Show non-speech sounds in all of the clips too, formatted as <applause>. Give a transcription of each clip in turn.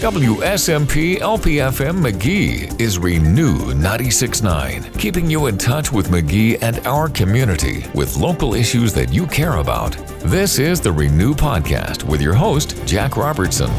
WSMP LPFM Magee is Renew 96.9, keeping you in touch with Magee and our community with local issues that you care about. This is the Renew Podcast with your host, Jack Robertson.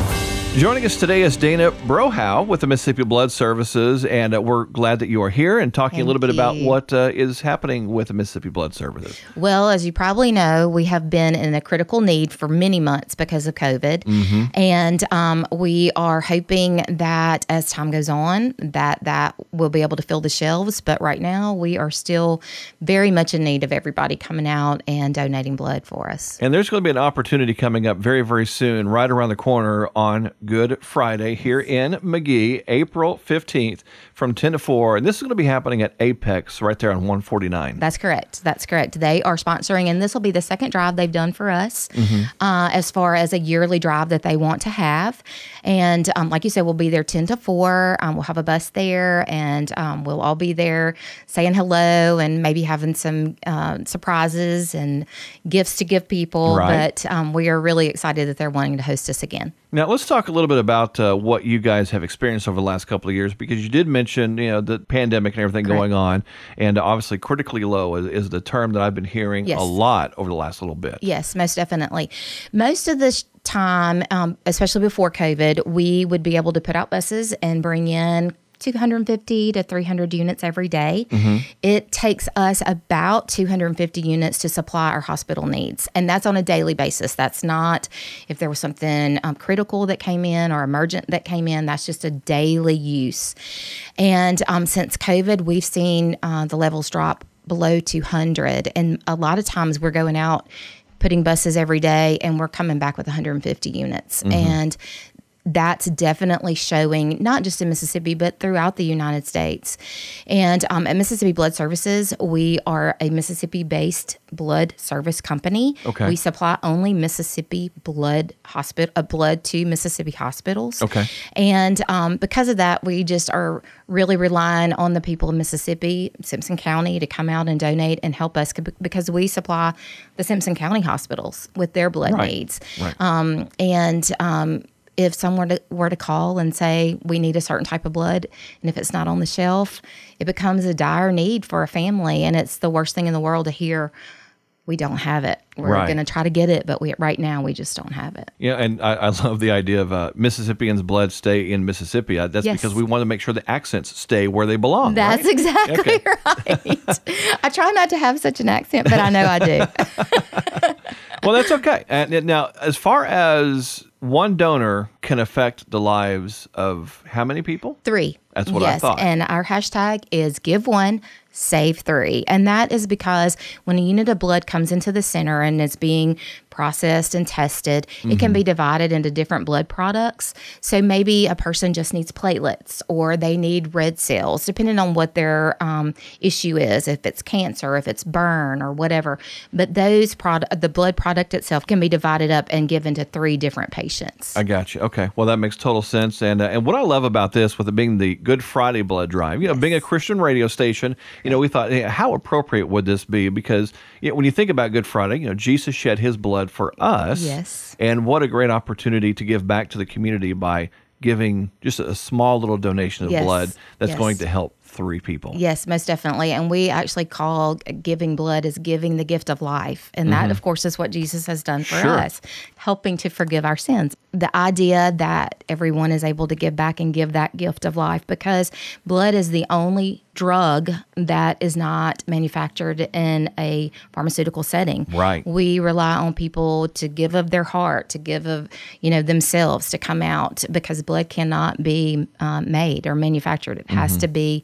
Joining us today is Dana Brohow with the Mississippi Blood Services, and uh, we're glad that you are here and talking Thank a little bit about you. what uh, is happening with the Mississippi Blood Services. Well, as you probably know, we have been in a critical need for many months because of COVID, and um, we are hoping that as time goes on, that that will be able to fill the shelves. But right now, we are still very much in need of everybody coming out and donating blood for us. And there's going to be an opportunity coming up very, very soon, right around the corner on Good Friday here in Magee, April 15th from 10 to 4. And this is going to be happening at Apex right there on 149. That's correct. That's correct. They are sponsoring, and this will be the second drive they've done for us uh, as far as a yearly drive that they want to have. And um, like you said, we'll be there 10 to 4. Um, we'll have a bus there, and um, we'll all be there saying hello and maybe having some uh, surprises and gifts to give people. Right. But um, we are really excited that they're wanting to host us again. Now, let's talk a little bit about uh, what you guys have experienced over the last couple of years because you did mention, you know, the pandemic and everything Correct. going on. And obviously, critically low is, is the term that I've been hearing Yes. a lot over the last little bit. Yes, most definitely. Most of the sh- time, um, especially before COVID, we would be able to put out buses and bring in 250 to 300 units every day. It takes us about 250 units to supply our hospital needs. And that's on a daily basis. That's not if there was something um, critical that came in or emergent that came in, that's just a daily use. And um, since COVID, we've seen uh, the levels drop below 200. And a lot of times we're going out putting buses every day and we're coming back with 150 units. And that's definitely showing not just in Mississippi, but throughout the United States. And um, at Mississippi Blood Services, we are a Mississippi based blood service company. Okay. We supply only Mississippi blood hospital uh, blood to Mississippi hospitals. Okay. And um, because of that, we just are really relying on the people of Mississippi, Simpson County, to come out and donate and help us because we supply the Simpson County hospitals with their blood Right. needs. Right. Um, and um, if someone were to, were to call and say we need a certain type of blood, and if it's not on the shelf, it becomes a dire need for a family, and it's the worst thing in the world to hear. We don't have it. We're Right. going to try to get it, but we right now we just don't have it. Yeah, and I, I love the idea of uh, Mississippians' blood stay in Mississippi. That's Yes. because we want to make sure the accents stay where they belong. That's right? exactly Okay. <laughs> right. I try not to have such an accent, but I know I do. <laughs> well, that's okay. And now, as far as one donor can affect the lives of how many people? Three. That's what I yes, thought. And our hashtag is give one, save three. And that is because when a unit of blood comes into the center and is being processed and tested, it Mm-hmm. can be divided into different blood products. So maybe a person just needs platelets or they need red cells, depending on what their um, issue is, if it's cancer, if it's burn or whatever. But those product, the blood product itself can be divided up and given to three different patients. I got you. Okay. Well, that makes total sense. And uh, and what I love about this, with it being the Good Friday blood drive, you know, being a Christian radio station, you know, we thought, hey, how appropriate would this be? Because you know, when you think about Good Friday, you know, Jesus shed His blood for us. Yes. And what a great opportunity to give back to the community by giving just a small little donation of Yes. blood that's Yes. going to help three people. Yes, most definitely. And we actually call giving blood as giving the gift of life. And that, of course, is what Jesus has done for Mm-hmm. Sure. us, helping to forgive our sins. The idea that everyone is able to give back and give that gift of life because blood is the only drug that is not manufactured in a pharmaceutical setting. Right. We rely on people to give of their heart, to give of, you know, themselves to come out because blood cannot be um, made or manufactured. It has to be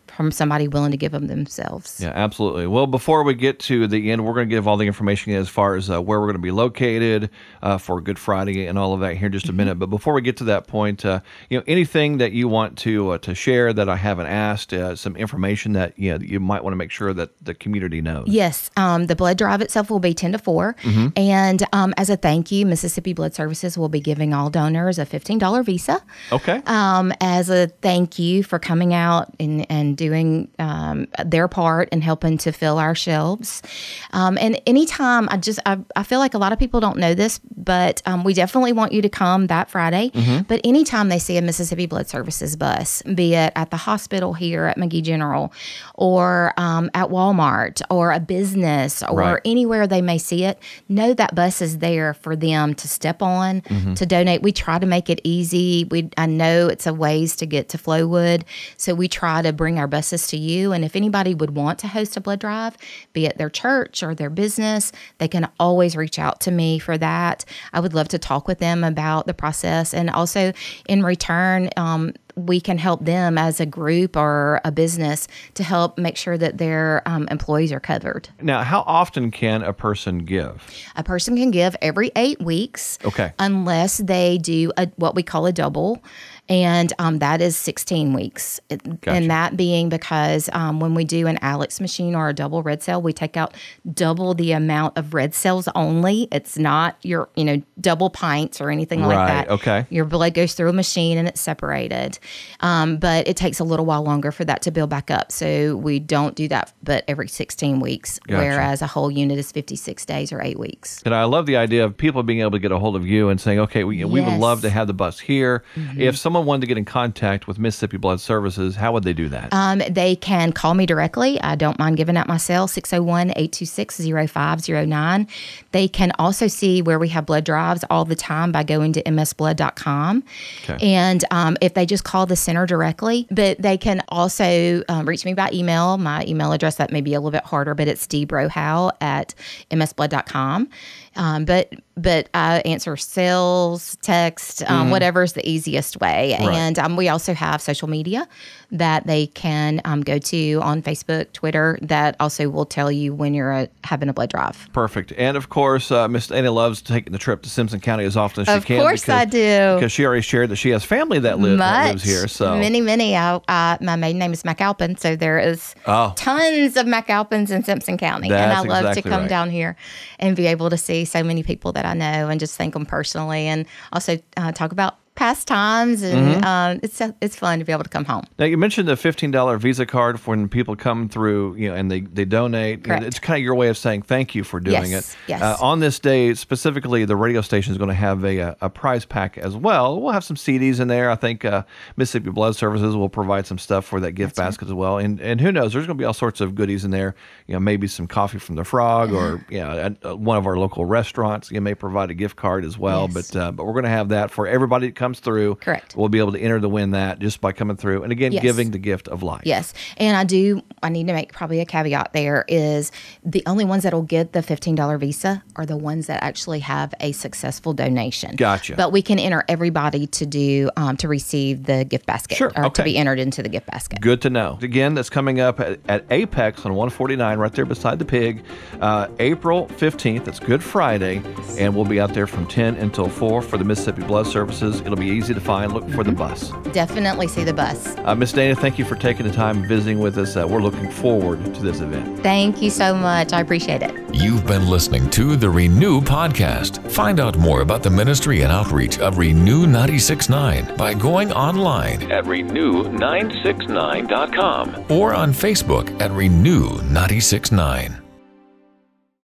from somebody willing to give them themselves. Yeah, absolutely. Well, before we get to the end, we're going to give all the information as far as uh, where we're going to be located uh, for Good Friday and all of that here in just a minute. But before we get to that point, uh, you know, anything that you want to uh, to share that I haven't asked, uh, some information that you know that you might want to make sure that the community knows. Yes, um, the blood drive itself will be 10 to 4. Mm-hmm. And um, as a thank you, Mississippi Blood Services will be giving all donors a $15 visa. Okay. Um, as a thank you for coming out and, and doing um, their part in helping to fill our shelves. Um, and anytime, I just I, I feel like a lot of people don't know this, but um, we definitely want you to come that Friday. Mm-hmm. But anytime they see a Mississippi Blood Services bus, be it at the hospital here at Magee General, or um, at Walmart, or a business, or Right. anywhere they may see it, know that bus is there for them to step on Mm-hmm. to donate. We try to make it easy. We I know it's a ways to get to Flowwood, so we try to bring our buses to you. And if anybody would want to host a blood drive, be it their church or their business, they can always reach out to me for that. I would love to talk with them about the process, and also in return. Um, we can help them as a group or a business to help make sure that their um, employees are covered. Now, how often can a person give? A person can give every eight weeks. Okay. Unless they do a, what we call a double, and um, that is 16 weeks. Gotcha. And that being because um, when we do an Alyx machine or a double red cell, we take out double the amount of red cells only. It's not your, you know, double pints or anything like that. okay. Your blood goes through a machine and it's separated. Um, but it takes a little while longer for that to build back up. So we don't do that but every 16 weeks, Gotcha. whereas a whole unit is 56 days or eight weeks. And I love the idea of people being able to get a hold of you and saying, okay, we, we would love to have the bus here. If someone wanted to get in contact with Mississippi Blood Services, how would they do that? Um, they can call me directly. I don't mind giving out my cell, 601 826 0509. They can also see where we have blood drives all the time by going to msblood.com. Okay. And um, if they just call the center directly, but they can also um, reach me by email. My email address, that may be a little bit harder, but it's dbrohow at msblood.com. Um, but but I answer sales, text, um, whatever's the easiest way. Right. And um, we also have social media that they can um, go to on Facebook, Twitter, that also will tell you when you're uh having a blood drive. Perfect. And of course, uh, Miss Dana loves taking the trip to Simpson County as often as Of she can. Of course I do. Because she already shared that she has family that, live, that lives here. So many, many. I, uh, my maiden name is McAlpin, so there is Oh. tons of McAlpins in Simpson County, and I love exactly to come right. down here and be able to see so many people that I know and just thank them personally, and also uh, talk about past times, and Mm-hmm. um, it's it's fun to be able to come home. Now you mentioned the fifteen dollar Visa card for when people come through, you know, and they they donate. Correct. It's kind of your way of saying thank you for doing Yes, it. yes. Uh, on this day specifically, the radio station is going to have a, a a prize pack as well. We'll have some CDs in there. I think uh, Mississippi Blood Services will provide some stuff for that gift basket as well. And and who knows, there's going to be all sorts of goodies in there. You know, maybe some coffee from the Frog, or you know, at, uh, one of our local restaurants. You may provide a gift card as well. Yes. But uh, but we're going to have that for everybody comes through. Correct. We'll be able to enter the win that just by coming through. And again, Yes. giving the gift of life. Yes. And I do, I need to make probably a caveat there is the only ones that'll get the $15 visa are the ones that actually have a successful donation. Gotcha. But we can enter everybody to do, um, to receive the gift basket Sure, or okay. to be entered into the gift basket. Good to know. Again, that's coming up at, at Apex on 149, right there beside the pig, uh, April 15th. It's Good Friday, and we'll be out there from 10 until 4 for the Mississippi Blood Services. It'll be easy to find. Look for the bus. Definitely see the bus. Uh, Miss Dana, thank you for taking the time visiting with us. Uh, we're looking forward to this event. Thank you so much. I appreciate it. You've been listening to the Renew Podcast. Find out more about the ministry and outreach of Renew 969 by going online at renew969.com. or on Facebook at Renew 969.